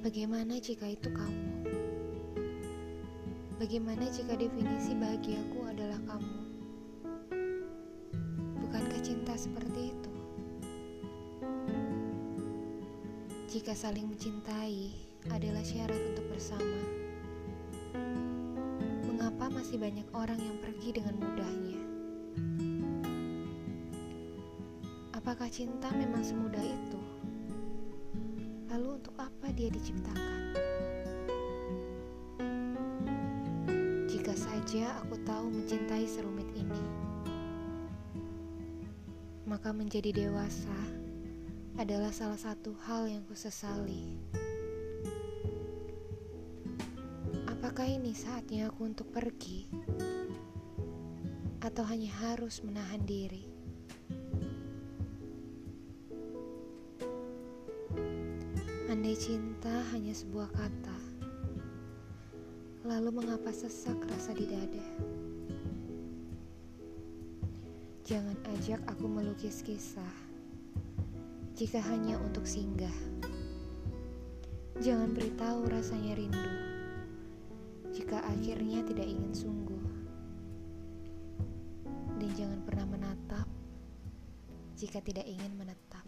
Bagaimana jika itu kamu? Bagaimana jika definisi bahagiaku adalah kamu? Bukankah cinta seperti itu? Jika saling mencintai adalah syarat untuk bersama, mengapa masih banyak orang yang pergi dengan mudahnya? Apakah cinta memang semudah itu? Dia diciptakan? Jika saja aku tahu mencintai serumit ini, maka menjadi dewasa adalah salah satu hal yang kusesali. Apakah ini saatnya aku untuk pergi? Atau hanya harus menahan diri? Andai cinta hanya sebuah kata, lalu mengapa sesak rasa di dada? Jangan ajak aku melukis kisah jika hanya untuk singgah. Jangan beritahu rasanya rindu jika akhirnya tidak ingin sungguh. Dan jangan pernah menatap jika tidak ingin menetap.